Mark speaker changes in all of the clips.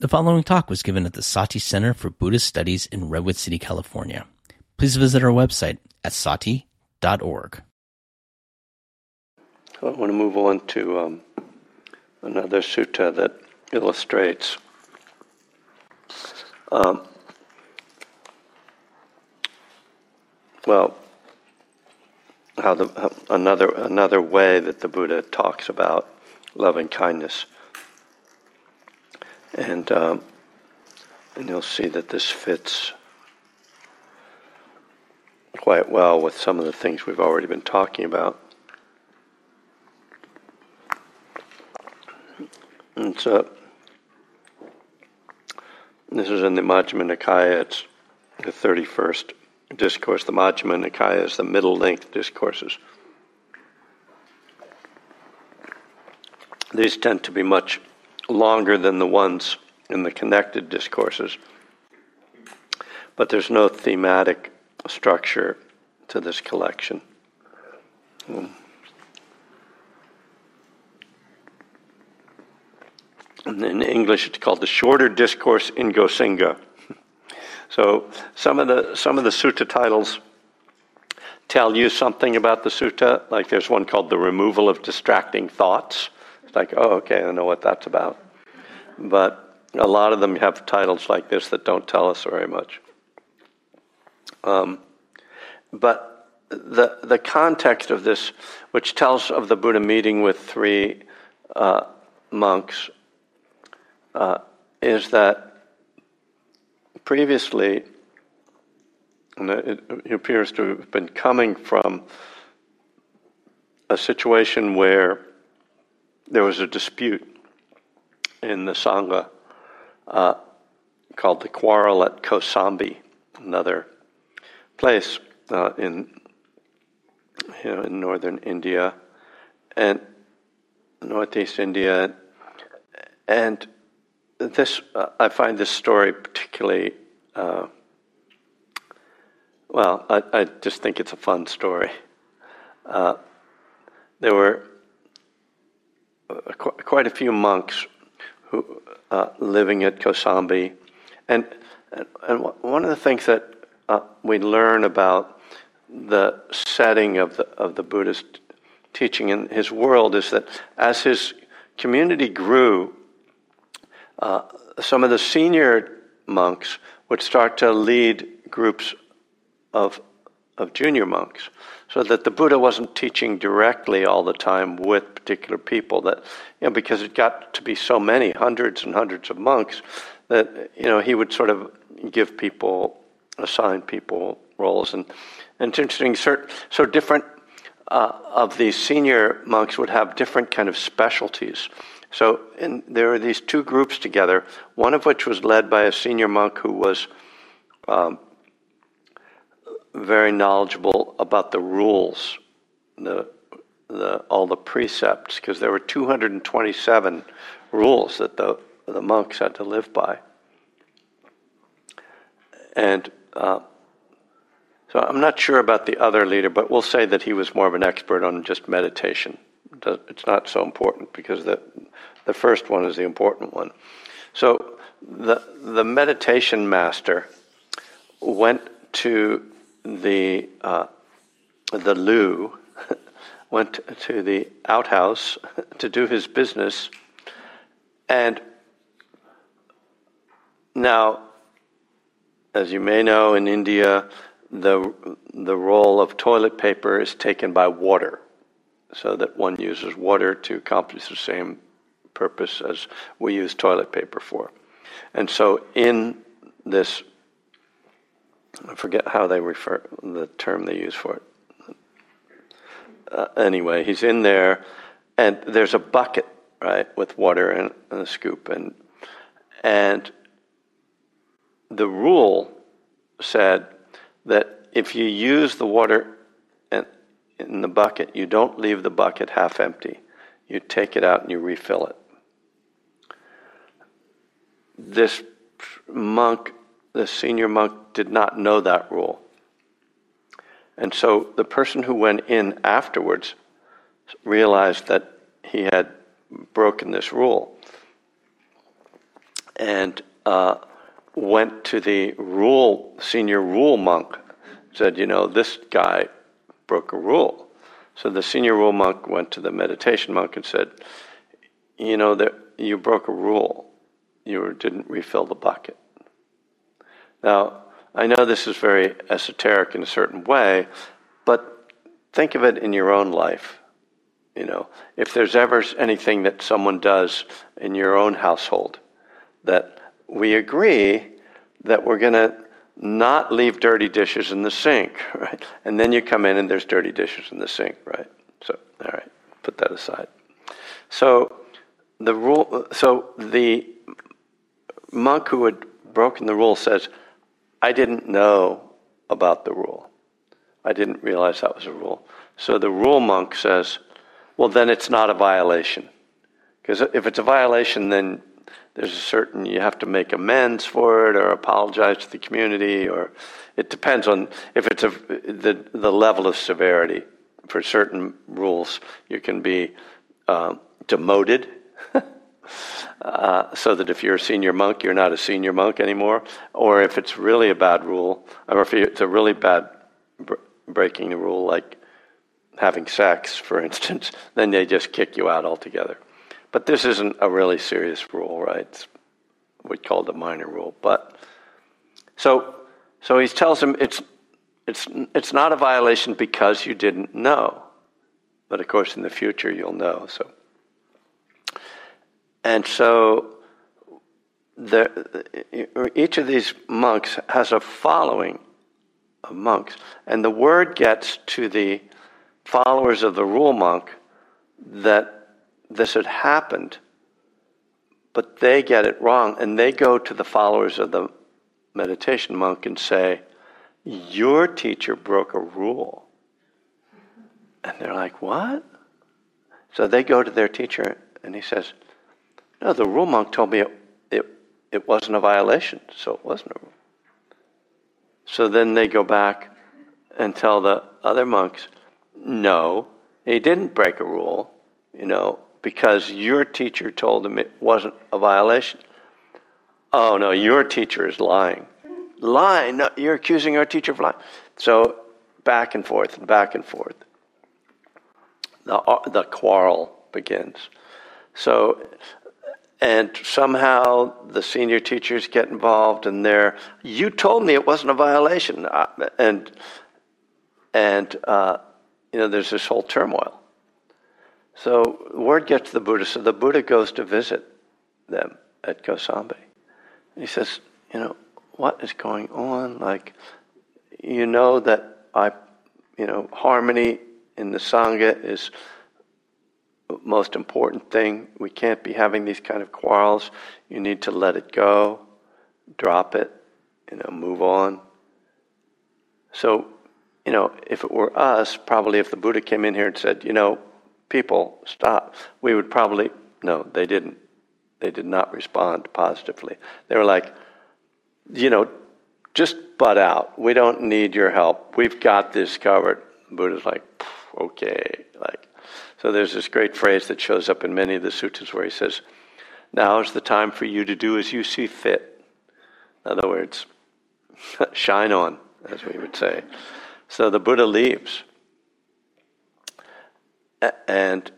Speaker 1: The following talk was given at the Sati Center for Buddhist Studies in Redwood City, California. Please visit our website at sati.org.
Speaker 2: I want to move on to um, another sutta that illustrates um, well how the how another another way that the Buddha talks about loving kindness. And, um, and you'll see that this fits quite well with some of the things we've already been talking about. And so, this is in the Majjhima Nikaya, it's the 31st discourse. The Majjhima Nikaya is the middle length discourses. These tend to be much longer than the ones in the connected discourses. But there's no thematic structure to this collection. In English, it's called the Shorter Discourse in Gosinga. So some of the some of the sutta titles tell you something about the sutta. Like there's one called the Removal of Distracting Thoughts. Like, oh, okay, I know what that's about. But a lot of them have titles like this that don't tell us very much. Um, but the the context of this, which tells of the Buddha meeting with three uh, monks, uh, is that previously, it, it appears to have been coming from a situation where there was a dispute in the Sangha uh, called the Quarrel at Kosambi, another place uh, in you know, in northern India and northeast India, and this uh, I find this story particularly. Uh, well, I, I, just think it's a fun story. Uh, there were quite a few monks who uh, living at Kosambi, and and one of the things that uh, we learn about the setting of the of the Buddhist teaching in his world is that as his community grew, uh, some of the senior monks would start to lead groups of of junior monks so that the Buddha wasn't teaching directly all the time with particular people. That you know, because it got to be so many hundreds and hundreds of monks that you know he would sort of give people, assign people roles, and and it's interesting. So different uh, of these senior monks would have different kind of specialties. So there are these two groups together. One of which was led by a senior monk who was um, very knowledgeable about the rules, the, the, all the precepts, because there were 227 rules that the, the monks had to live by. And uh, so I'm not sure about the other leader, but we'll say that he was more of an expert on just meditation. It's not so important because the, the first one is the important one. So the, the meditation master went to the uh, the Lu went to the outhouse to do his business, and now, as you may know, in India, the the role of toilet paper is taken by water, so that one uses water to accomplish the same purpose as we use toilet paper for, and so in this I forget how they refer the term they use for it. Uh, anyway, he's in there, and there's a bucket, right, with water and, and a scoop, and and the rule said that if you use the water in, in the bucket, you don't leave the bucket half empty. You take it out and you refill it. This monk the senior monk did not know that rule. And so the person who went in afterwards realized that he had broken this rule. and uh, went to the rule senior rule monk. Said, you know, this guy broke a rule. So the senior rule monk went to the meditation monk and said, you know, that you broke a rule. You didn't refill the bucket. Now, I know this is very esoteric in a certain way, but think of it in your own life. You know, if there's ever anything that someone does in your own household that we agree that we're going to not leave dirty dishes in the sink, right? And then you come in and there's dirty dishes in the sink, right? So, all right, put that aside. So, the rule, so the monk who had broken the rule says, I didn't know about the rule. I didn't realize that was a rule. So the rule monk says, well, then it's not a violation. Because if it's a violation, then there's a certain, you have to make amends for it or apologize to the community, or it depends on if it's a, the, the level of severity. For certain rules, you can be uh, demoted. uh, so that if you're a senior monk, you're not a senior monk anymore. Or if it's really a bad rule, or if it's a really bad br- breaking the rule, like having sex, for instance, then they just kick you out altogether. But this isn't a really serious rule, right? It's, we call it a minor rule. But so, so he tells him it's, it's, it's not a violation because you didn't know. But of course, in the future, you'll know. So, and so the, each of these monks has a following of monks, and the word gets to the followers of the rule monk that this had happened, but they get it wrong and they go to the followers of the meditation monk and say, Your teacher broke a rule. And they're like, What? So they go to their teacher and he says, No, the rule monk told me it, it, it wasn't a violation, so it wasn't a rule. So then they go back and tell the other monks, No, he didn't break a rule. You know, because your teacher told him it wasn't a violation. Oh, no, your teacher is lying. Lying? No, you're accusing our teacher of lying. So back and forth and back and forth. The, the quarrel begins. So, and somehow the senior teachers get involved and they're, you told me it wasn't a violation. Uh, and, and uh, you know, there's this whole turmoil. So the word gets to the Buddha, so the Buddha goes to visit them at Kosambi. He says, you know, what is going on? Like, you know that I, you know, harmony in the Sangha is most important thing. We can't be having these kind of quarrels. You need to let it go, drop it, you know, move on. So, you know, if it were us, probably if the Buddha came in here and said, you know, people stop, we would probably, no, they didn't. They did not respond positively. They were like, you know, just butt out. We don't need your help. We've got this covered. Buddha's like, okay. Like, so there's this great phrase that shows up in many of the suttas where he says, now is the time for you to do as you see fit. In other words, shine on, as we would say. So the Buddha leaves. And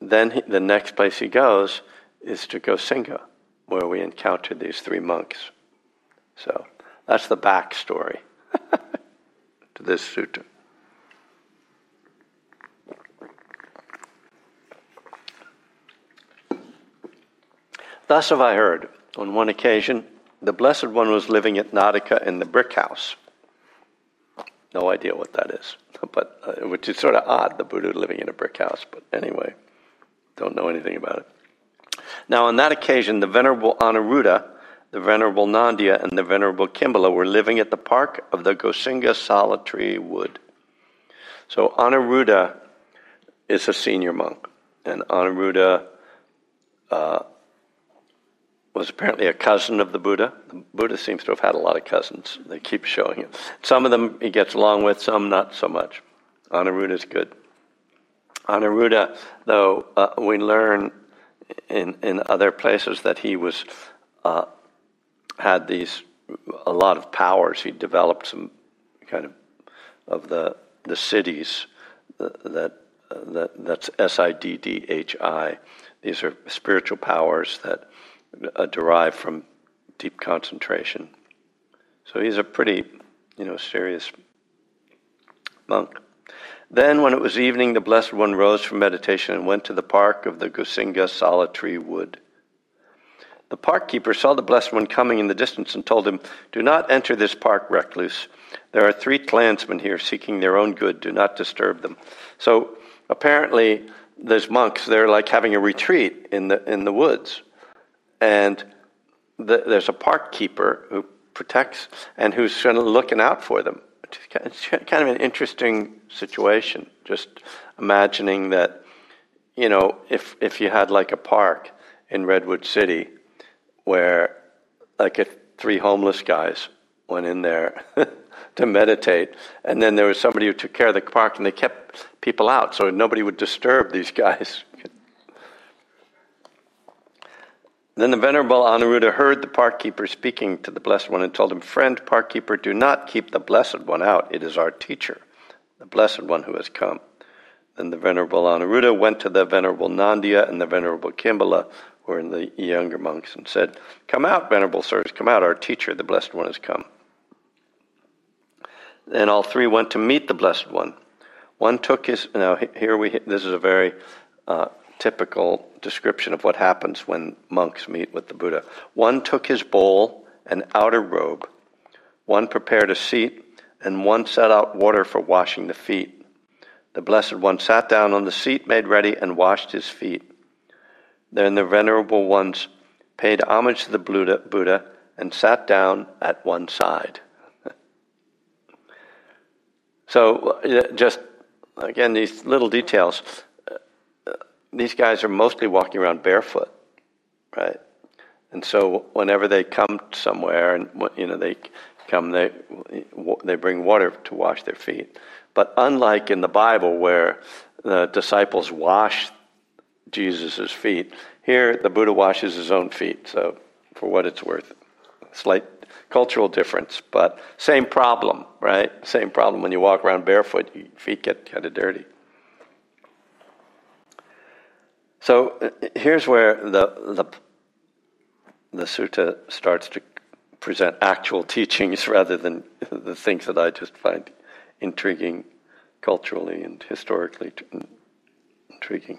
Speaker 2: then he, the next place he goes is to Gosinga, where we encounter these three monks. So that's the backstory to this sutta. Thus have I heard. On one occasion, the Blessed One was living at Nadika in the brick house. No idea what that is, but uh, which is sort of odd. The Buddha living in a brick house, but anyway, don't know anything about it. Now, on that occasion, the Venerable Anuruddha, the Venerable Nandiya, and the Venerable Kimbala were living at the park of the Gosinga Sala Tree Wood. So Anuruddha is a senior monk, and Anuruddha uh, was apparently a cousin of the Buddha. The Buddha seems to have had a lot of cousins. They keep showing him. Some of them he gets along with, some not so much. Anuruddha is good. Anuruddha, though, uh, we learn in, in other places that he was uh, had these a lot of powers. He developed some kind of of the the siddhis that that that's S I D D H I. These are spiritual powers that uh, derive from deep concentration. So he's a pretty, you know, serious monk. Then, when it was evening, the Blessed One rose from meditation and went to the park of the Gosinga Sala Tree Wood. The park keeper saw the Blessed One coming in the distance and told him, Do not enter this park, recluse. There are three clansmen here seeking their own good. Do not disturb them. So apparently, there's monks. They're like having a retreat in the in the woods, and the, there's a park keeper who protects and who's kind of looking out for them. It's kind of an interesting situation. Just imagining that, you know, if if you had like a park in Redwood City where like three homeless guys went in there to meditate, and then there was somebody who took care of the park, and they kept people out so nobody would disturb these guys. Then the Venerable Anuruddha heard the park keeper speaking to the Blessed One and told him, Friend, park keeper, do not keep the Blessed One out. It is our teacher, the Blessed One who has come. Then the Venerable Anuruddha went to the Venerable Nandiya and the Venerable Kimbala, who were the younger monks, and said, Come out, Venerable Sirs, come out, our teacher, the Blessed One, has come. Then all three went to meet the Blessed One. One took his, now here we, this is a very uh, typical description of what happens when monks meet with the Buddha. One took his bowl and outer robe, one prepared a seat, and one set out water for washing the feet. The Blessed One sat down on the seat made ready and washed his feet. Then the Venerable Ones paid homage to the Buddha, and sat down at one side. so, uh, just again, these little details these guys are mostly walking around barefoot, right? And so whenever they come somewhere, and you know they come, they they bring water to wash their feet. But unlike in the Bible, where the disciples wash Jesus' feet, here the Buddha washes his own feet. So, for what it's worth, slight cultural difference, but same problem, right? Same problem. When you walk around barefoot, your feet get kind of dirty. So uh, here's where the, the, the sutta starts to present actual teachings rather than the things that I just find intriguing culturally and historically intriguing.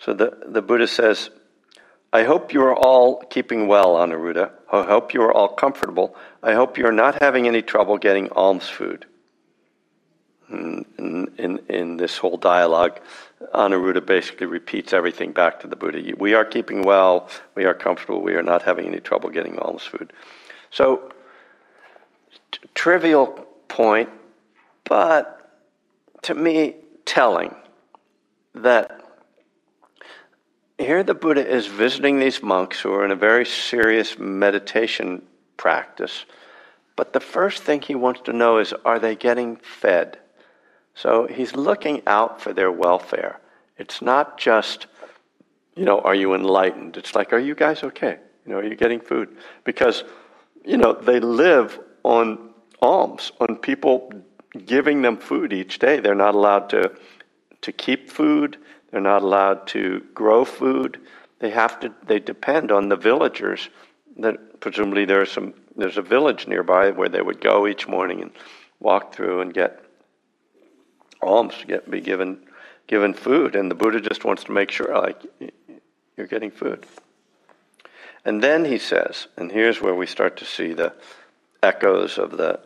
Speaker 2: So the, the Buddha says, I hope you are all keeping well, Anuruddha. I hope you are all comfortable. I hope you are not having any trouble getting alms food. In, in, in this whole dialogue, Anuruddha basically repeats everything back to the Buddha. We are keeping well, we are comfortable, we are not having any trouble getting alms food. So, t- trivial point, but to me, telling that here the Buddha is visiting these monks who are in a very serious meditation practice. But the first thing he wants to know is are they getting fed? So he's looking out for their welfare. It's not just, you know, are you enlightened? It's like, are you guys okay? You know, are you getting food? Because, you know, they live on alms, on people giving them food each day. They're not allowed to, to keep food, they're not allowed to grow food. They have to, they depend on the villagers that presumably there's some, there's a village nearby where they would go each morning and walk through and get alms get be given given food, and the Buddha just wants to make sure like you're getting food. And then he says, and here's where we start to see the echoes of the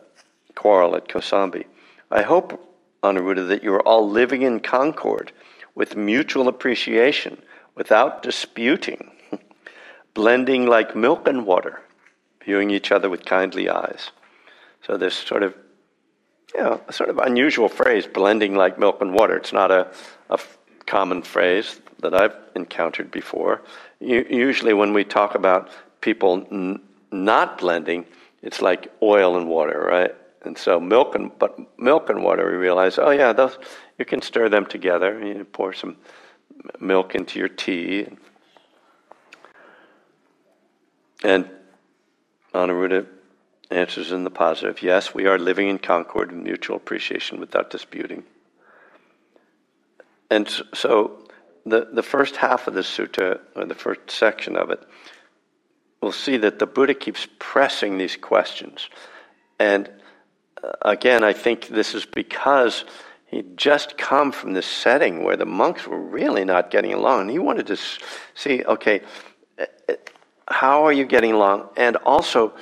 Speaker 2: quarrel at Kosambi. I hope, Anuruddha, that you are all living in concord with mutual appreciation, without disputing, blending like milk and water, viewing each other with kindly eyes. So this sort of know, a sort of unusual phrase, blending like milk and water. It's not a, a common phrase that I've encountered before. usually, when we talk about people n- not blending, it's like oil and water, right? And so milk and but milk and water, we realize, oh yeah, those you can stir them together. You pour some milk into your tea. And Answers in the positive yes, we are living in concord and mutual appreciation without disputing. And so the, the first half of the sutta, or the first section of it, we'll see that the Buddha keeps pressing these questions. And uh, again, I think this is because he'd just come from this setting where the monks were really not getting along. And he wanted to see, okay, uh, uh, how are you getting along? And also,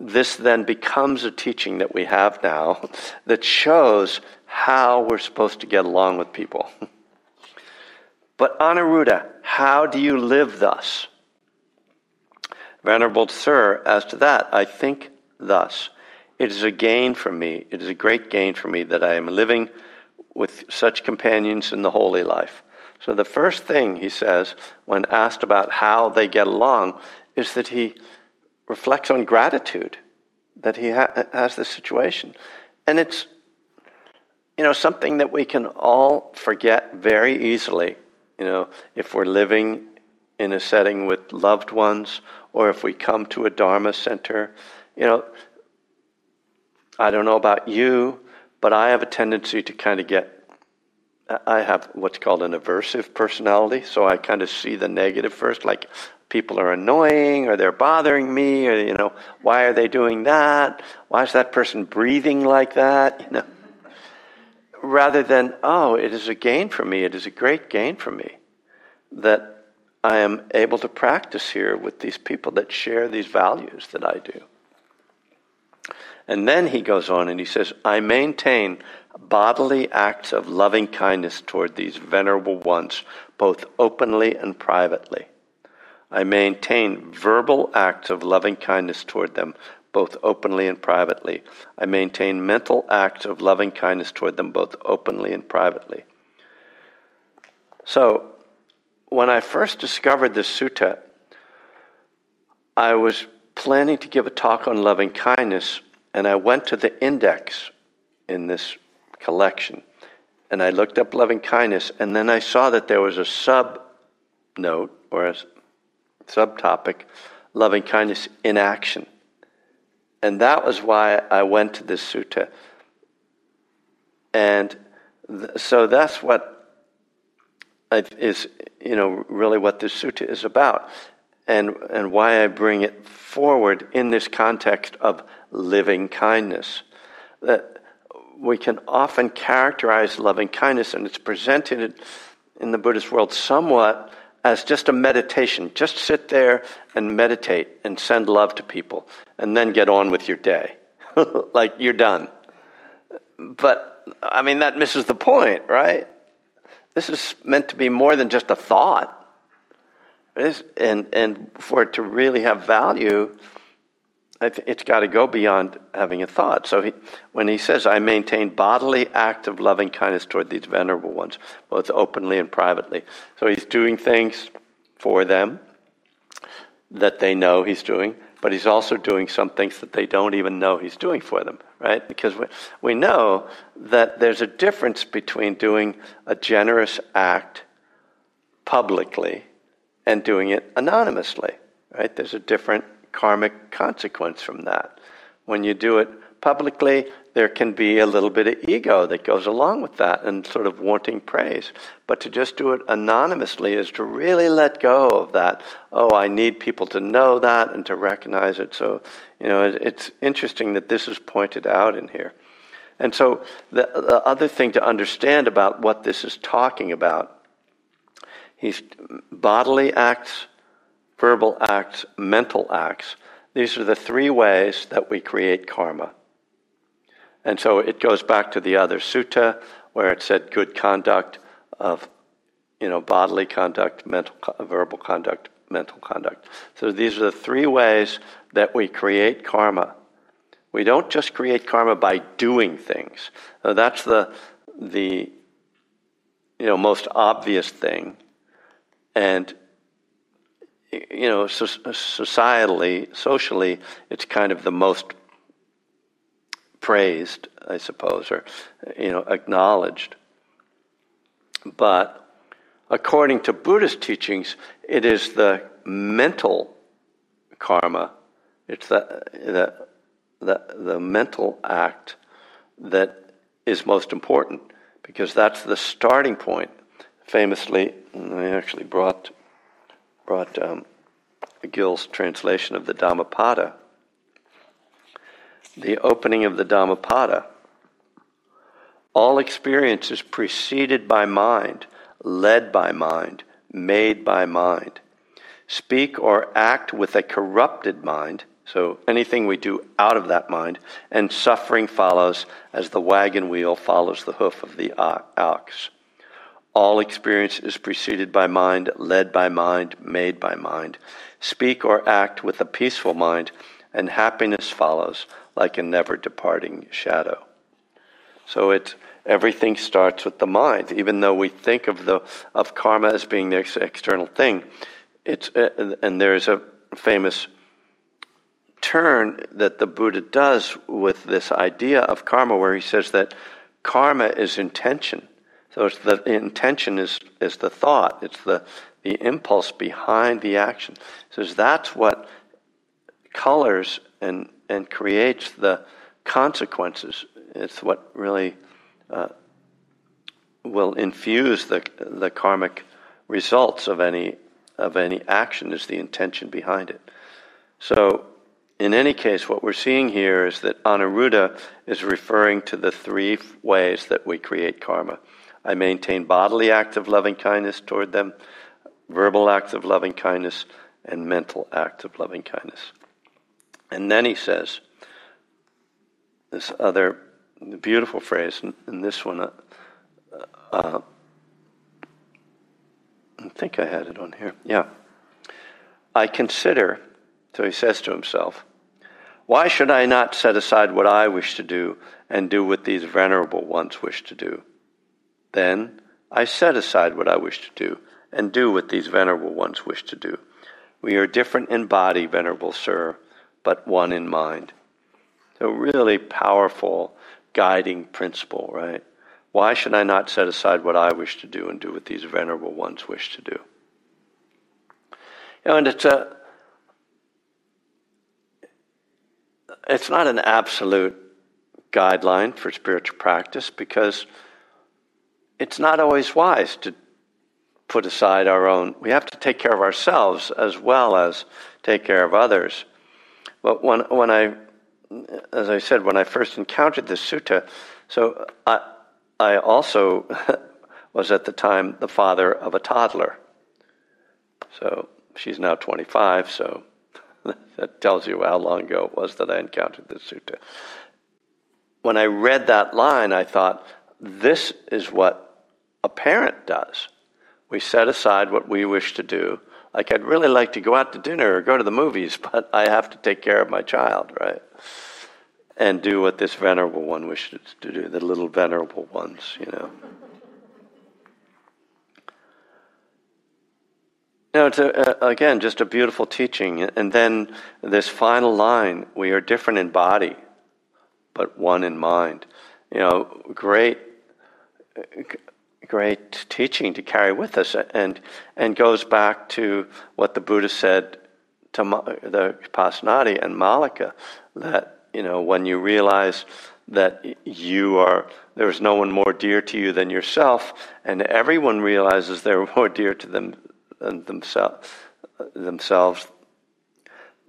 Speaker 2: this then becomes a teaching that we have now that shows how we're supposed to get along with people. but Anuruddha, how do you live thus? Venerable Sir, as to that, I think thus. It is a gain for me, it is a great gain for me that I am living with such companions in the holy life. So, the first thing he says when asked about how they get along is that he reflects on gratitude that he ha- has this situation. And it's, you know, something that we can all forget very easily, you know, if we're living in a setting with loved ones or if we come to a Dharma center. You know, I don't know about you, but I have a tendency to kind of get I have what's called an aversive personality, so I kind of see the negative first, like people are annoying or they're bothering me or you know why are they doing that? Why is that person breathing like that? You know? Rather than oh it is a gain for me it is a great gain for me that i am able to practice here with these people that share these values that i do. And then he goes on and he says i maintain bodily acts of loving kindness toward these venerable ones both openly and privately I maintain verbal acts of loving kindness toward them, both openly and privately. I maintain mental acts of loving kindness toward them, both openly and privately. So, when I first discovered this sutta, I was planning to give a talk on loving kindness, and I went to the index in this collection. And I looked up loving kindness, and then I saw that there was a sub note or a subtopic loving kindness in action. And that was why I went to this sutta. And th- so that's what is, you know, really what this sutta is about. And, and why I bring it forward in this context of living kindness. That we can often characterize loving kindness, and it's presented in the Buddhist world somewhat as just a meditation. Just sit there and meditate and send love to people and then get on with your day. like you're done. But, I mean, that misses the point, right? This is meant to be more than just a thought. and, and for it to really have value, it's got to go beyond having a thought. So he, when he says, I maintain bodily act of loving kindness toward these venerable ones, both openly and privately. So he's doing things for them that they know he's doing, but he's also doing some things that they don't even know he's doing for them, right? Because we, we know that there's a difference between doing a generous act publicly and doing it anonymously, right? There's a different karmic consequence from that. When you do it publicly, there can be a little bit of ego that goes along with that and sort of wanting praise. But to just do it anonymously is to really let go of that. Oh, I need people to know that and to recognize it. So, you know, it's interesting that this is pointed out in here. And so, the, the other thing to understand about what this is talking about, he's bodily acts verbal acts, mental acts. These are the three ways that we create karma. And so it goes back to the other sutta where it said good conduct of you know bodily conduct, mental verbal conduct, mental conduct. So these are the three ways that we create karma. We don't just create karma by doing things. Now that's the the you know most obvious thing. And you know, uh, societally, socially, it's kind of the most praised, I suppose, or, you know, acknowledged. But according to Buddhist teachings, it is the mental karma. It's the, the, the, the mental act that is most important because that's the starting point. Famously, I actually brought, brought um, Gil's translation of the Dhammapada. The opening of the Dhammapada. All experience is preceded by mind, led by mind, made by mind. Speak or act with a corrupted mind, so anything we do out of that mind, and suffering follows as the wagon wheel follows the hoof of the ox. All experience is preceded by mind, led by mind, made by mind. Speak or act with a peaceful mind, and happiness follows like a never departing shadow. So it's everything starts with the mind. Even though we think of the of karma as being the external thing, it's uh, and there's a famous turn that the Buddha does with this idea of karma, where he says that karma is intention. So it's the intention is is the thought. It's the the impulse behind the action. So that's what colors and, and creates the consequences. It's what really uh, will infuse the, the karmic results of any, of any action, is the intention behind it. So, in any case, what we're seeing here is that Anuruddha is referring to the three ways that we create karma. I maintain bodily acts of loving kindness toward them verbal acts of loving kindness, and mental acts of loving kindness. And then he says, this other beautiful phrase, and this one, uh, uh, I think I had it on here. Yeah. I consider, so he says to himself, why should I not set aside what I wish to do and do what these venerable ones wish to do? Then I set aside what I wish to do and do what these venerable ones wish to do. We are different in body, venerable sir, but one in mind. So, really powerful guiding principle, right? Why should I not set aside what I wish to do and do what these venerable ones wish to do? You know, and it's a it's not an absolute guideline for spiritual practice because it's not always wise to put aside our own. We have to take care of ourselves as well as take care of others. But when, when I, as I said, when I first encountered this sutta, so I, I also was at the time the father of a toddler. So she's now 25, so that tells you how long ago it was that I encountered this sutta. When I read that line, I thought, this is what a parent does we set aside what we wish to do. Like, I'd really like to go out to dinner or go to the movies, but I have to take care of my child, right? And do what this venerable one wishes to do, the little venerable ones, you know. Know, it's a, again just a beautiful teaching. And then this final line we are different in body, but one in mind. You know, great great teaching to carry with us and, and goes back to what the Buddha said to the Pasenadi and Mallika that, you know, when you realize that you are, there's no one more dear to you than yourself, and everyone realizes they're more dear to them than themselves, themselves,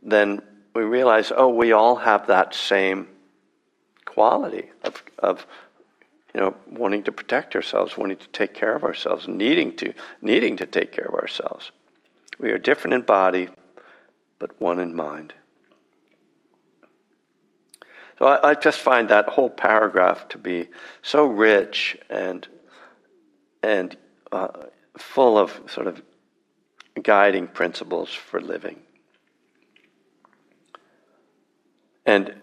Speaker 2: then we realize, oh, we all have that same quality of, of you know, wanting to protect ourselves, wanting to take care of ourselves, needing to, needing to take care of ourselves. We are different in body, but one in mind. So I, I just find that whole paragraph to be so rich and and uh, full of sort of guiding principles for living. And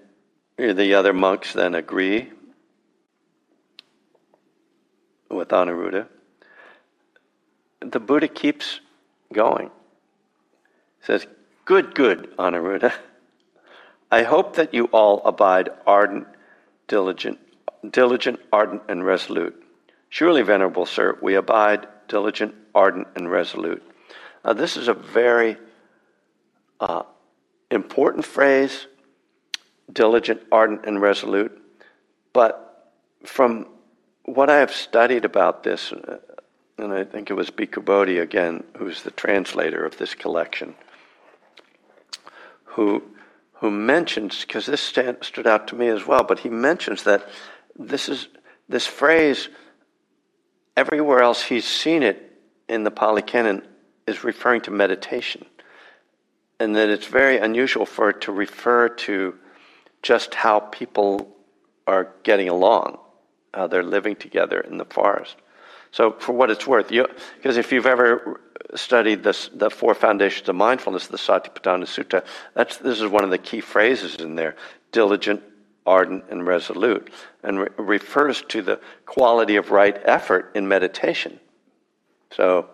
Speaker 2: the other monks then agree with Anuruddha, the Buddha keeps going. He says, Good, good, Anuruddha. I hope that you all abide ardent, diligent, diligent, ardent, and resolute. Surely, Venerable Sir, we abide diligent, ardent, and resolute. Now, this is a very uh, important phrase, diligent, ardent, and resolute. But from what I have studied about this, uh, and I think it was Bhikkhu again, who's the translator of this collection, who who mentions because this stand, stood out to me as well, but he mentions that this is this phrase everywhere else he's seen it in the Pali Canon is referring to meditation, and that it's very unusual for it to refer to just how people are getting along, how they're living together in the forest. So, for what it's worth, because if you've ever studied this, the four foundations of mindfulness, the Satipatthana Sutta, that's, this is one of the key phrases in there diligent, ardent, and resolute, and re- refers to the quality of right effort in meditation. So,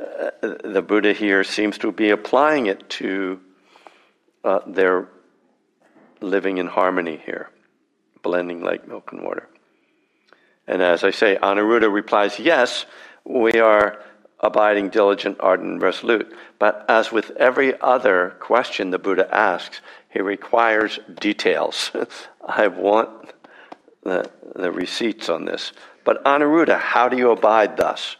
Speaker 2: uh, the Buddha here seems to be applying it to uh, their living in harmony here, blending like milk and water. And as I say, Anuruddha replies, Yes, we are abiding, diligent, ardent, and resolute. But as with every other question the Buddha asks, he requires details. I want the, the receipts on this. But Anuruddha, how do you abide thus?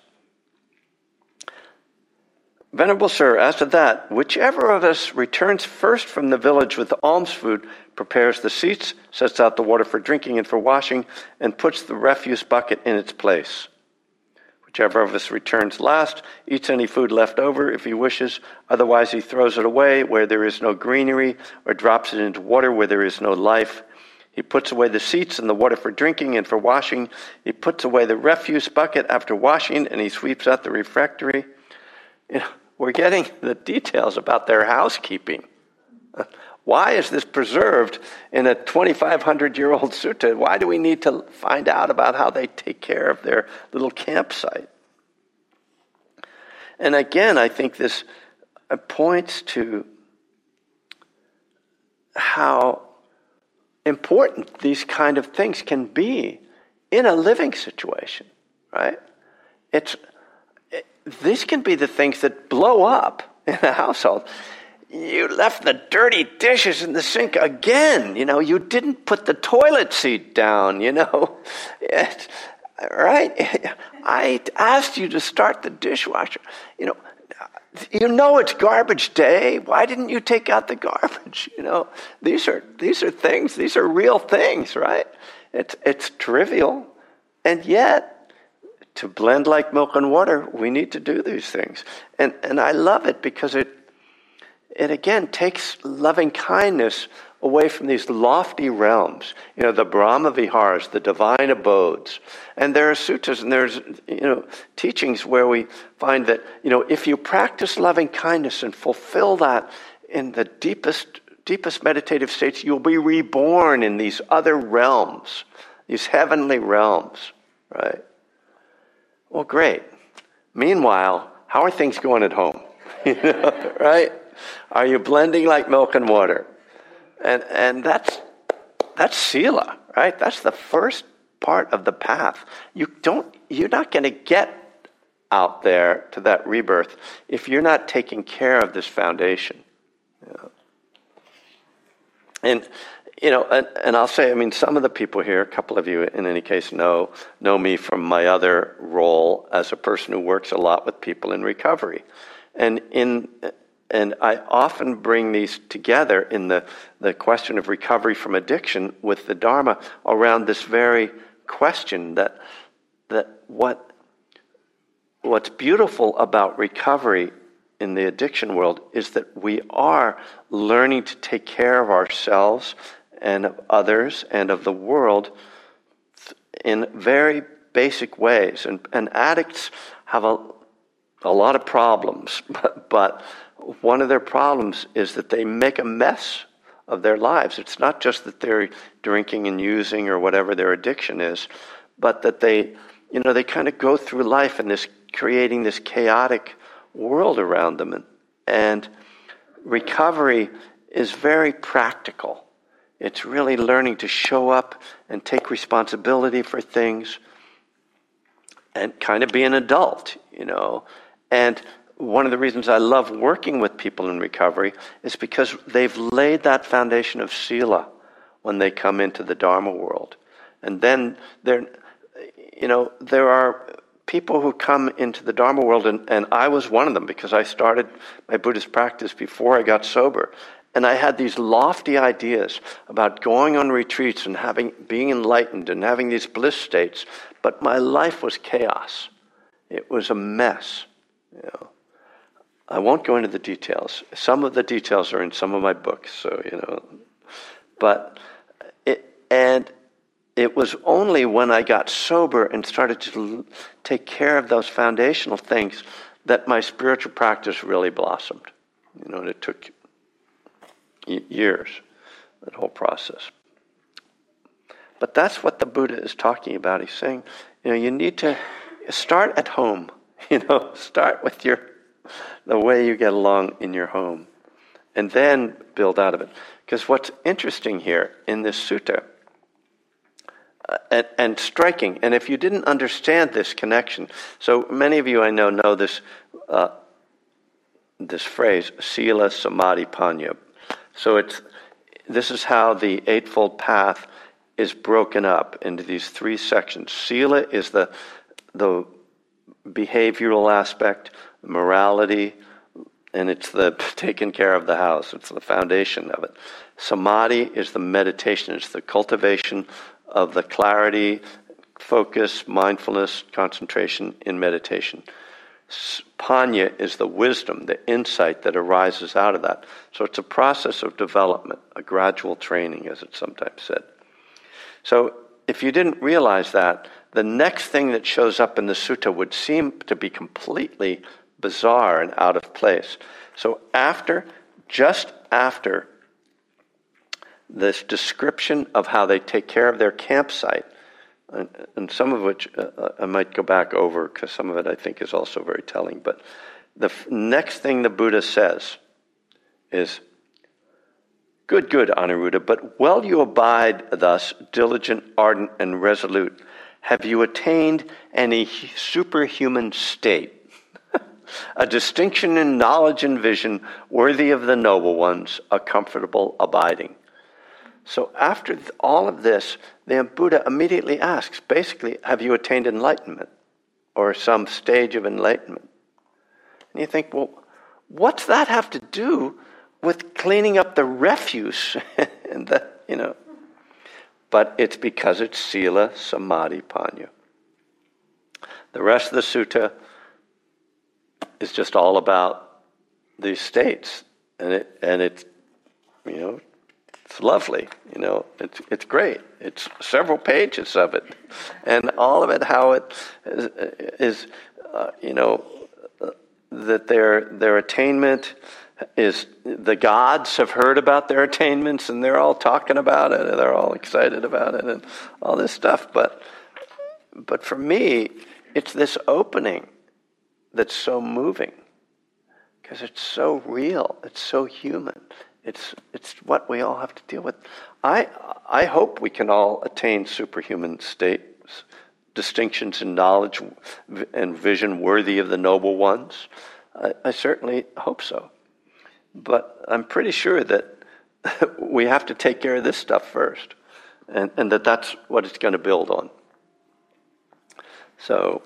Speaker 2: Venerable Sir, as to that, whichever of us returns first from the village with alms food, prepares the seats, sets out the water for drinking and for washing, and puts the refuse bucket in its place. Whichever of us returns last eats any food left over if he wishes, otherwise, he throws it away where there is no greenery or drops it into water where there is no life. He puts away the seats and the water for drinking and for washing. He puts away the refuse bucket after washing and he sweeps out the refectory. You know, we're getting the details about their housekeeping. Why is this preserved in a 2,500 year old sutta? Why do we need to find out about how they take care of their little campsite? And again, I think this uh, points to how important these kind of things can be in a living situation, right? It's, it, these can be the things that blow up in a household you left the dirty dishes in the sink again. You know, you didn't put the toilet seat down, you know. It, right? I asked you to start the dishwasher. You know, you know it's garbage day. Why didn't you take out the garbage? You know, these are these are things. These are real things, right? It's it's trivial, and yet to blend like milk and water, we need to do these things. And and I love it because it it again takes loving kindness away from these lofty realms, you know, the Brahma Viharas, the divine abodes. And there are suttas and there's, you know, teachings where we find that, you know, if you practice loving kindness and fulfill that in the deepest, deepest meditative states, you'll be reborn in these other realms, these heavenly realms, right? Well, great. Meanwhile, how are things going at home? you know, right? Are you blending like milk and water? And, and that's, that's Sila, right? That's the first part of the path. You don't, you're not going to get out there to that rebirth if you're not taking care of this foundation. And, you know, and, and, I'll say, I mean, some of the people here, a couple of you in any case, know, know me from my other role as a person who works a lot with people in recovery. And in, and I often bring these together in the, the question of recovery from addiction with the Dharma around this very question that, that what, what's beautiful about recovery in the addiction world is that we are learning to take care of ourselves and of others and of the world in very basic ways. And, and addicts have a, a lot of problems, but, but one of their problems is that they make a mess of their lives. It's not just that they're drinking and using or whatever their addiction is, but that they, you know, they kind of go through life and this creating this chaotic world around them. And, and recovery is very practical. It's really learning to show up and take responsibility for things and kind of be an adult, you know. And one of the reasons I love working with people in recovery is because they've laid that foundation of sila when they come into the Dharma world. And then there, you know, there are people who come into the Dharma world, and, and I was one of them because I started my Buddhist practice before I got sober. And I had these lofty ideas about going on retreats and having, being enlightened and having these bliss states, but my life was chaos. It was a mess. You know. I won't go into the details. Some of the details are in some of my books, so you know. But it and it was only when I got sober and started to take care of those foundational things that my spiritual practice really blossomed. You know, and it took years, that whole process. But that's what the Buddha is talking about. He's saying, you know, you need to start at home. You know, start with your the way you get along in your home, and then build out of it. Because what's interesting here in this sutta, uh, and, and, striking, and if you didn't understand this connection, so many of you I know know this uh, this phrase, sila samadhi panya. So it's this is how the Eightfold Path is broken up into these three sections. Sila is the the behavioral aspect morality, and it's the taking care of the house. It's the foundation of it. Samadhi is the meditation. It's the cultivation of the clarity, focus, mindfulness, concentration in meditation. Panya is the wisdom, the insight that arises out of that. So it's a process of development, a gradual training, as it's sometimes said. So if you didn't realize that, the next thing that shows up in the sutta would seem to be completely bizarre and out of place. So, after, just after this description of how they take care of their campsite, and, and some of which uh, uh I might go back over because some of it I think is also very telling, but the f- next thing the Buddha says is, Good, good, Anuruddha, but while you abide thus, diligent, ardent, and resolute, have you attained any superhuman state? A distinction in knowledge and vision worthy of the noble ones, a comfortable abiding. So, after all of this, the Buddha immediately asks basically, have you attained enlightenment or some stage of enlightenment? And you think, well, what's that have to do with cleaning up the refuse and the, you know? But it's because it's Sila Samadhi Panya. The rest of the sutta is just all about these states, and it and it's you know it's lovely, you know it's it's great. It's several pages of it, and all of it how it is, is uh, you know that their their attainment is the gods have heard about their attainments and they're all talking about it and they're all excited about it and all this stuff. But but for me it's this opening that's so moving because it's so real, it's so human. It's, it's what we all have to deal with. I, I hope we can all attain superhuman states, distinctions in knowledge and vision worthy of the noble ones. I, I certainly hope so. But I'm pretty sure that we have to take care of this stuff first, and, and that that's what it's going to build on. So,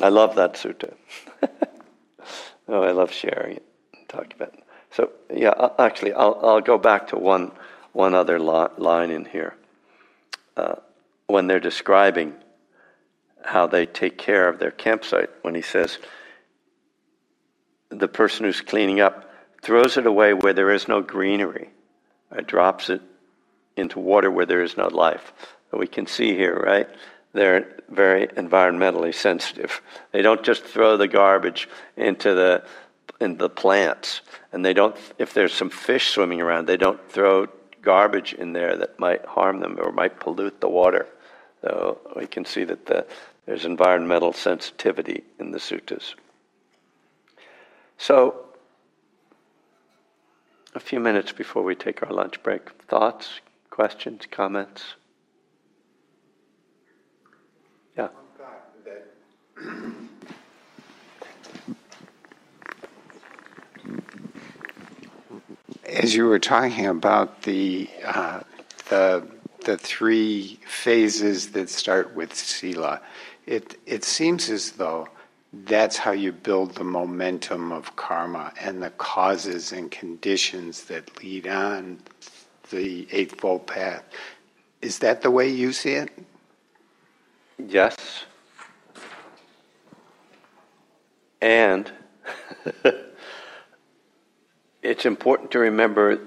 Speaker 2: I love that sutta. oh, I love sharing it, talking about it. So, yeah, actually, I'll, I'll go back to one, one other line in here. Uh, when they're describing how they take care of their campsite, when he says, the person who's cleaning up throws it away where there is no greenery, or drops it into water where there is no life. We can see here, right? They're very environmentally sensitive. They don't just throw the garbage into the in the plants, and they don't. If there's some fish swimming around, they don't throw garbage in there that might harm them or might pollute the water. So we can see that the, there's environmental sensitivity in the suttas. So, a few minutes before we take our lunch break, thoughts, questions, comments.
Speaker 3: As you were talking about the uh, the the three phases that start with sila, it it seems as though that's how you build the momentum of karma and the causes and conditions that lead on the Eightfold Path. Is that the way you see it?
Speaker 2: Yes. And it's important to remember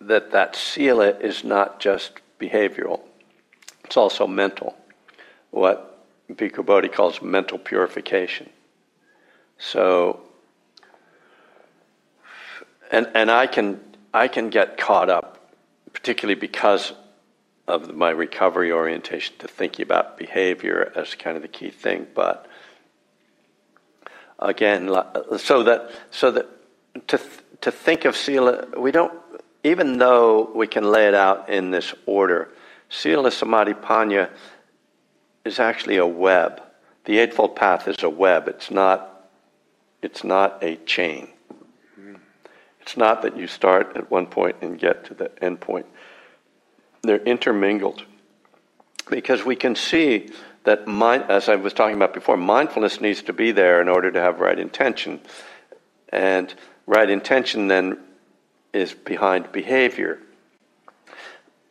Speaker 2: that that sila is not just behavioral, it's also mental. What Bhikkhu Bodhi calls mental purification. So, and, and I, can, I can get caught up, particularly because of my recovery orientation, to thinking about behavior as kind of the key thing. But again, so that, so that to, to think of Sila, we don't, even though we can lay it out in this order, Sila Samadhi Panya is actually a web. The Eightfold Path is a web. It's not, it's not a chain. It's not that you start at one point and get to the end point. They're intermingled. Because we can see that, mind, as I was talking about before, mindfulness needs to be there in order to have right intention. And right intention then is behind behavior.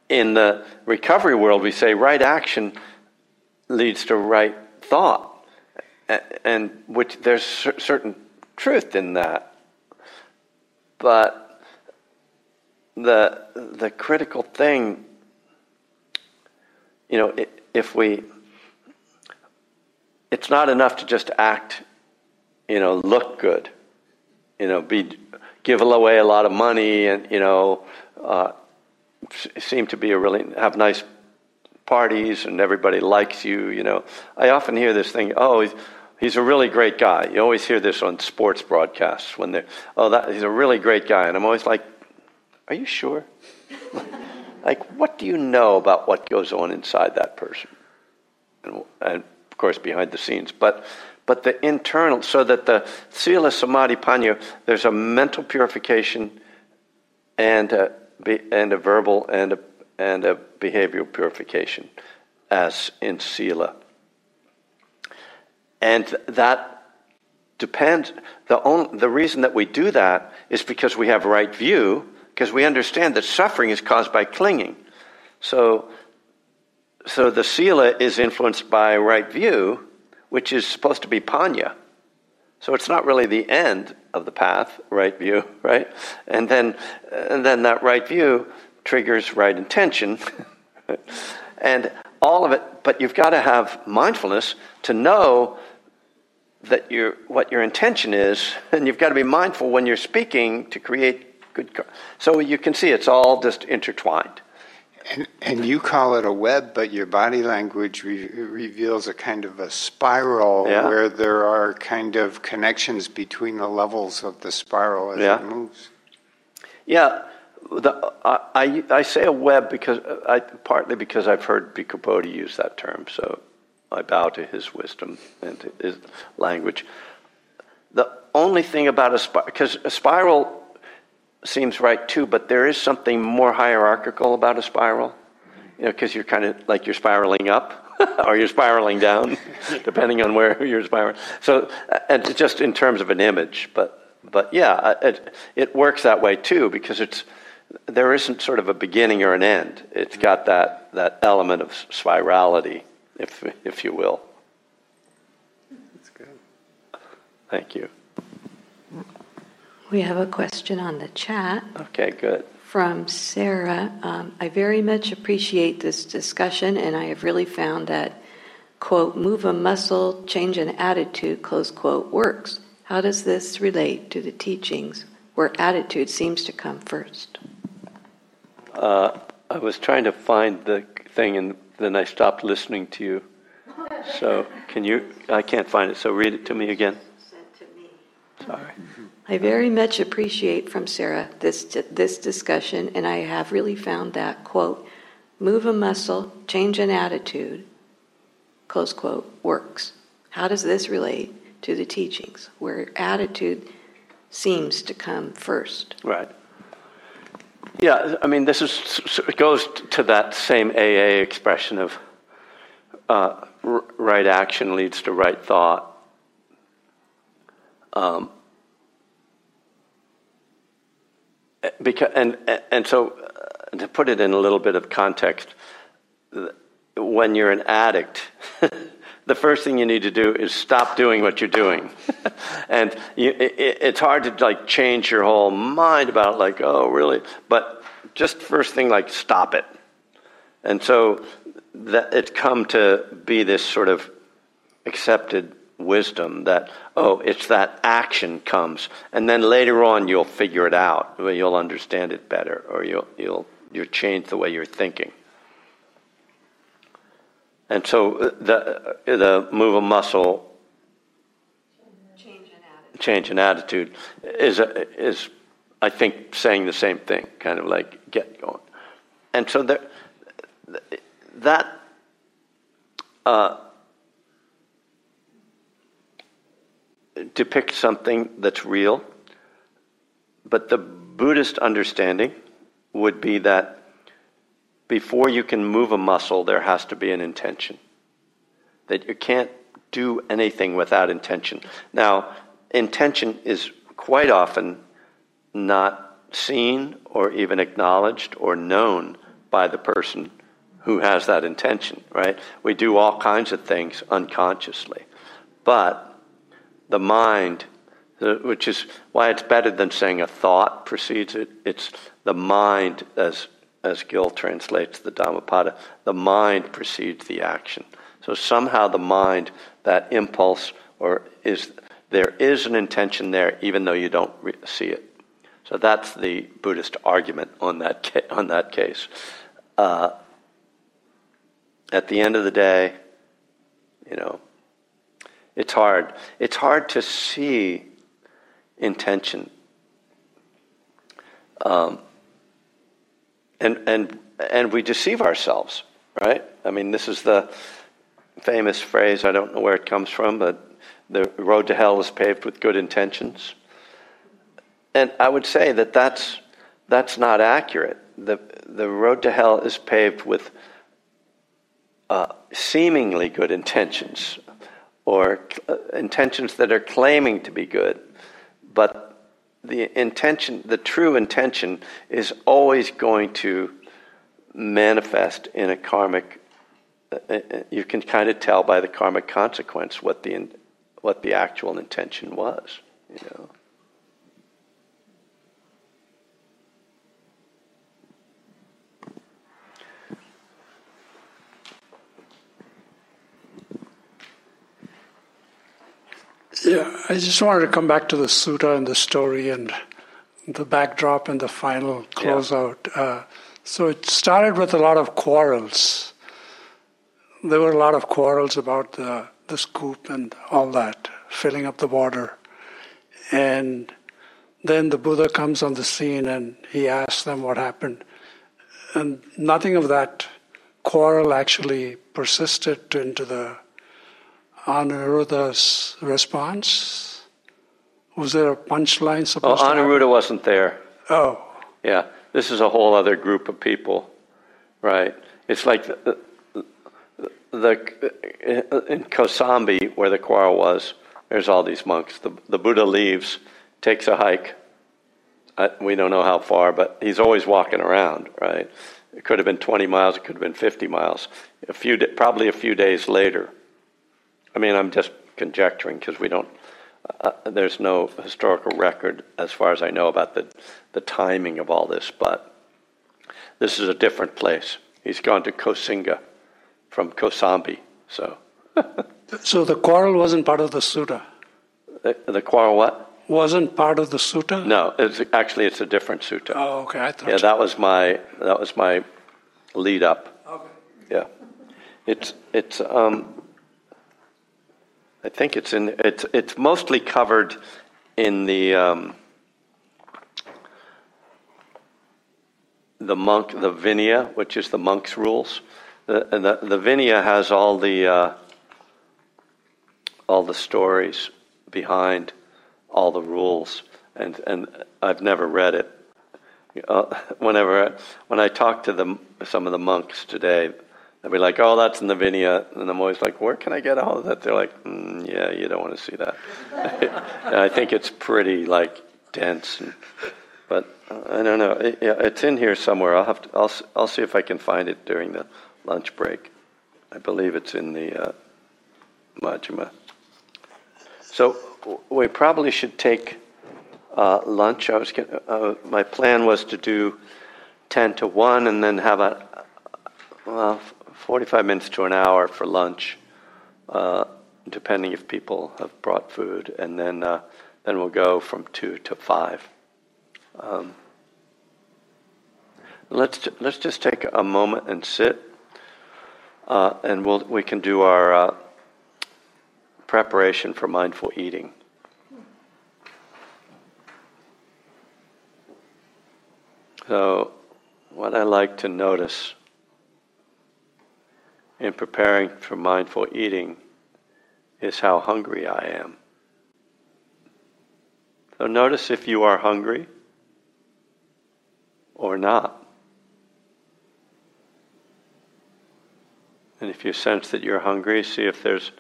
Speaker 2: In the recovery world, we say right action leads to right thought, and which there's certain truth in that. But the the critical thing, you know, if we, it's not enough to just act, you know, look good, you know, be give away a lot of money and you know, uh, seem to be a really have nice parties and everybody likes you. You know, I often hear this thing. Oh, he's, he's a really great guy. You always hear this on sports broadcasts when they're, oh, that, he's a really great guy, and I'm always like, are you sure? like, what do you know about what goes on inside that person? And, and course, behind the scenes, but but the internal, so that the sila samadhi panya, there's a mental purification and a, and a verbal and a and a behavioral purification, as in Sila. And that depends, the, only, the reason that we do that is because we have right view, because we understand that suffering is caused by clinging. So, so the Sila is influenced by right view, which is supposed to be Panya. So it's not really the end of the path, right view, right? And then, and then that right view triggers right intention. and all of it, but you've got to have mindfulness to know that you what your intention is, and you've got to be mindful when you're speaking to create good. So you can see it's all just intertwined.
Speaker 3: And, and you call it a web, but your body language re- reveals a kind of a spiral yeah. where there are kind of connections between the levels of the spiral as yeah. it moves.
Speaker 2: Yeah, the, I, I say a web because I, partly because I've heard Bhikkhu Bodhi use that term, so I bow to his wisdom and his language. The only thing about a spiral, because a spiral seems right too, but there is something more hierarchical about a spiral, you know, because you're kind of like you're spiraling up. or you're spiraling down, depending on where you're spiraling. So, uh, and just in terms of an image, but but yeah, uh, it, it works that way too because it's there isn't sort of a beginning or an end. It's got that, that element of spirality, if, if you will.
Speaker 3: That's good.
Speaker 2: Thank you.
Speaker 4: We have a question on the chat.
Speaker 2: Okay, good.
Speaker 4: From Sarah. Um, I very much appreciate this discussion, and I have really found that, quote, move a muscle, change an attitude, close quote, works. How does this relate to the teachings where attitude seems to come first?
Speaker 2: Uh, I was trying to find the thing and then I stopped listening to you. So can you? I can't find it. So read it to me again. Said to me. Sorry.
Speaker 4: I very much appreciate from Sarah this this discussion, and I have really found that quote, "Move a muscle, change an attitude." Close quote works. How does this relate to the teachings, where attitude seems to come first.
Speaker 2: Right. Yeah, I mean, this is it goes to that same AA expression of uh, right action leads to right thought. Um, because, and and so uh, to put it in a little bit of context, when you're an addict. the first thing you need to do is stop doing what you're doing. and you, it, it's hard to like change your whole mind about like, oh, really? But just first thing, like stop it. And so that it's come to be this sort of accepted wisdom that oh it's that action comes. And then later on you'll figure it out. You'll understand it better or you'll you'll you'll change the way you're thinking. And so uh, the, the move a muscle, change in attitude, change in attitude is, a, is, I think, saying the same thing, kind of like get going. And so there, that uh, depicts something that's real, but the Buddhist understanding would be that before you can move a muscle, there has to be an intention. That you can't do anything without intention. Now, intention is quite often not seen or even acknowledged or known by the person who has that intention, right? We do all kinds of things unconsciously. But the mind, which is why it's better than saying a thought precedes it, it's the mind as as Gil translates the Dhammapada, the mind precedes the action. So somehow the mind, that impulse, or is there is an intention there, even though you don't re- see it. So that's the Buddhist argument on that ca- on that case. Uh, at the end of the day, you know, it's hard. It's hard to see intention. Um, and and and we deceive ourselves, right? I mean, this is the famous phrase. I don't know where it comes from, but the road to hell is paved with good intentions. And I would say that that's that's not accurate. the The road to hell is paved with uh, seemingly good intentions, or uh, intentions that are claiming to be good, but the intention, the true intention, is always going to manifest in a karmic. Uh, uh, you can kind of tell by the karmic consequence what the what the actual intention was. You know.
Speaker 5: Yeah, I just wanted to come back to the sutta and the story and the backdrop and the final closeout. Yeah. Uh, so it started with a lot of quarrels. There were a lot of quarrels about the, the scoop and all that, filling up the water. And then the Buddha comes on the scene and he asks them what happened. And nothing of that quarrel actually persisted into the Anuruddha's response? Was there a punchline supposed
Speaker 2: oh, Anuruddha wasn't there.
Speaker 5: Oh.
Speaker 2: Yeah, this is a whole other group of people, right? It's like the, the, the in Kosambi, where the quarrel was, there's all these monks. The, the Buddha leaves, takes a hike. I, we don't know how far, but he's always walking around, right? It could have been 20 miles, it could have been 50 miles. A few, probably a few days later, I mean, I'm just conjecturing because we don't. Uh, there's no historical record, as far as I know, about the the timing of all this. But this is a different place. He's gone to Gosinga from Kosambi. So.
Speaker 5: so the quarrel wasn't part of the sutta.
Speaker 2: The, the, quarrel what?
Speaker 5: Wasn't part of the sutta.
Speaker 2: No, it's actually it's a different sutta.
Speaker 5: Oh, okay. I thought.
Speaker 2: Yeah, that was my that was my lead up.
Speaker 5: Okay.
Speaker 2: Yeah, it's it's um, I think it's in it's it's mostly covered in the um, the monk the Vinaya, which is the monk's rules. The the, the Vinaya has all the uh, all the stories behind all the rules, and and I've never read it. Uh, whenever when I talk to the, some of the monks today, they'll be like, "Oh, that's in the Vinaya," and I'm always like, "Where can I get all of that?" They're like, mm, "Yeah, you don't want to see that." I think it's pretty like dense, and, but uh, I don't know. It, it's in here somewhere. I'll have to. I'll I'll see if I can find it during the lunch break. I believe it's in the uh. So we probably should take uh, lunch. I was uh, my plan was to do ten to one, and then have a well forty-five minutes to an hour for lunch, uh, depending if people have brought food, and then uh, then we'll go from two to five. Um, let's let's just take a moment and sit, uh, and we'll we can do our uh, preparation for mindful eating. So, what I like to notice in preparing for mindful eating is how hungry I am. So, notice if you are hungry or not. And if you sense that you're hungry, see if there's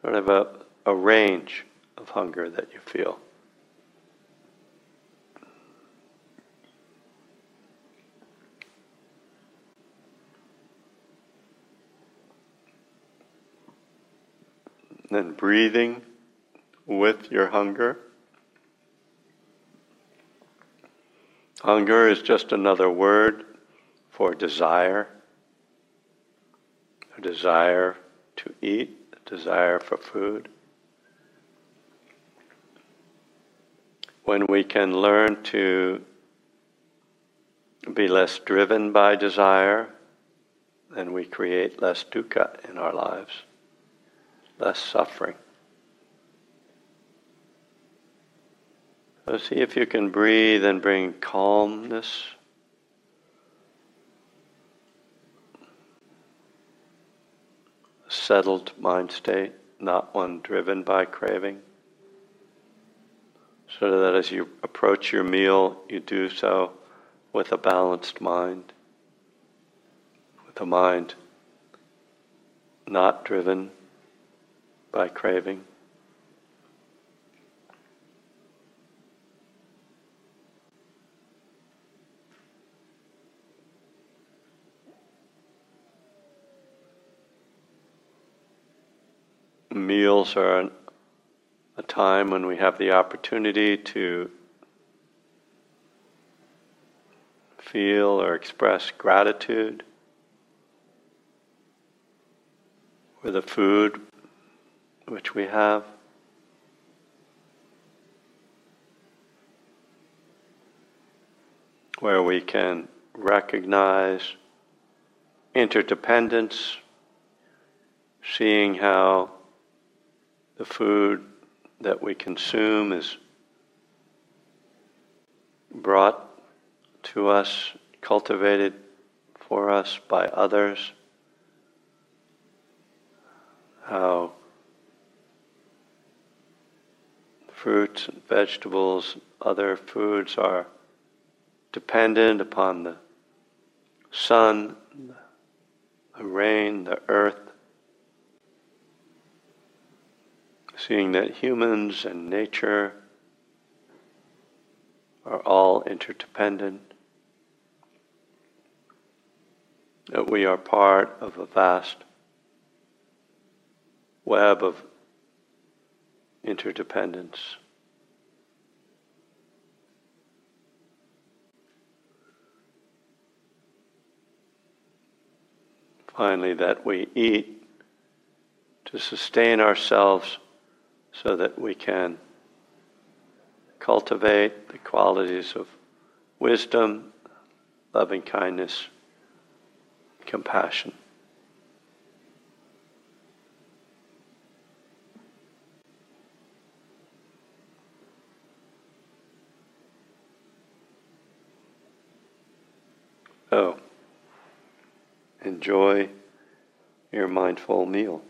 Speaker 2: sort of a, a range of hunger that you feel. Then breathing with your hunger. Hunger is just another word for desire, a desire to eat, a desire for food. When we can learn to be less driven by desire, then we create less dukkha in our lives less suffering. So see if you can breathe and bring calmness. Settled mind state, not one driven by craving. So that as you approach your meal, you do so with a balanced mind, with a mind not driven by craving. Meals are a time when we have the opportunity to feel or express gratitude for the food which we have. Where we can recognize interdependence, seeing how the food that we consume is brought to us, cultivated for us by others, how fruits and vegetables, other foods are dependent upon the sun, the rain, the earth. Seeing that humans and nature are all interdependent, that we are part of a vast web of interdependence. Finally, that we eat to sustain ourselves so that we can cultivate the qualities of wisdom, loving kindness, compassion. Oh, enjoy your mindful meal.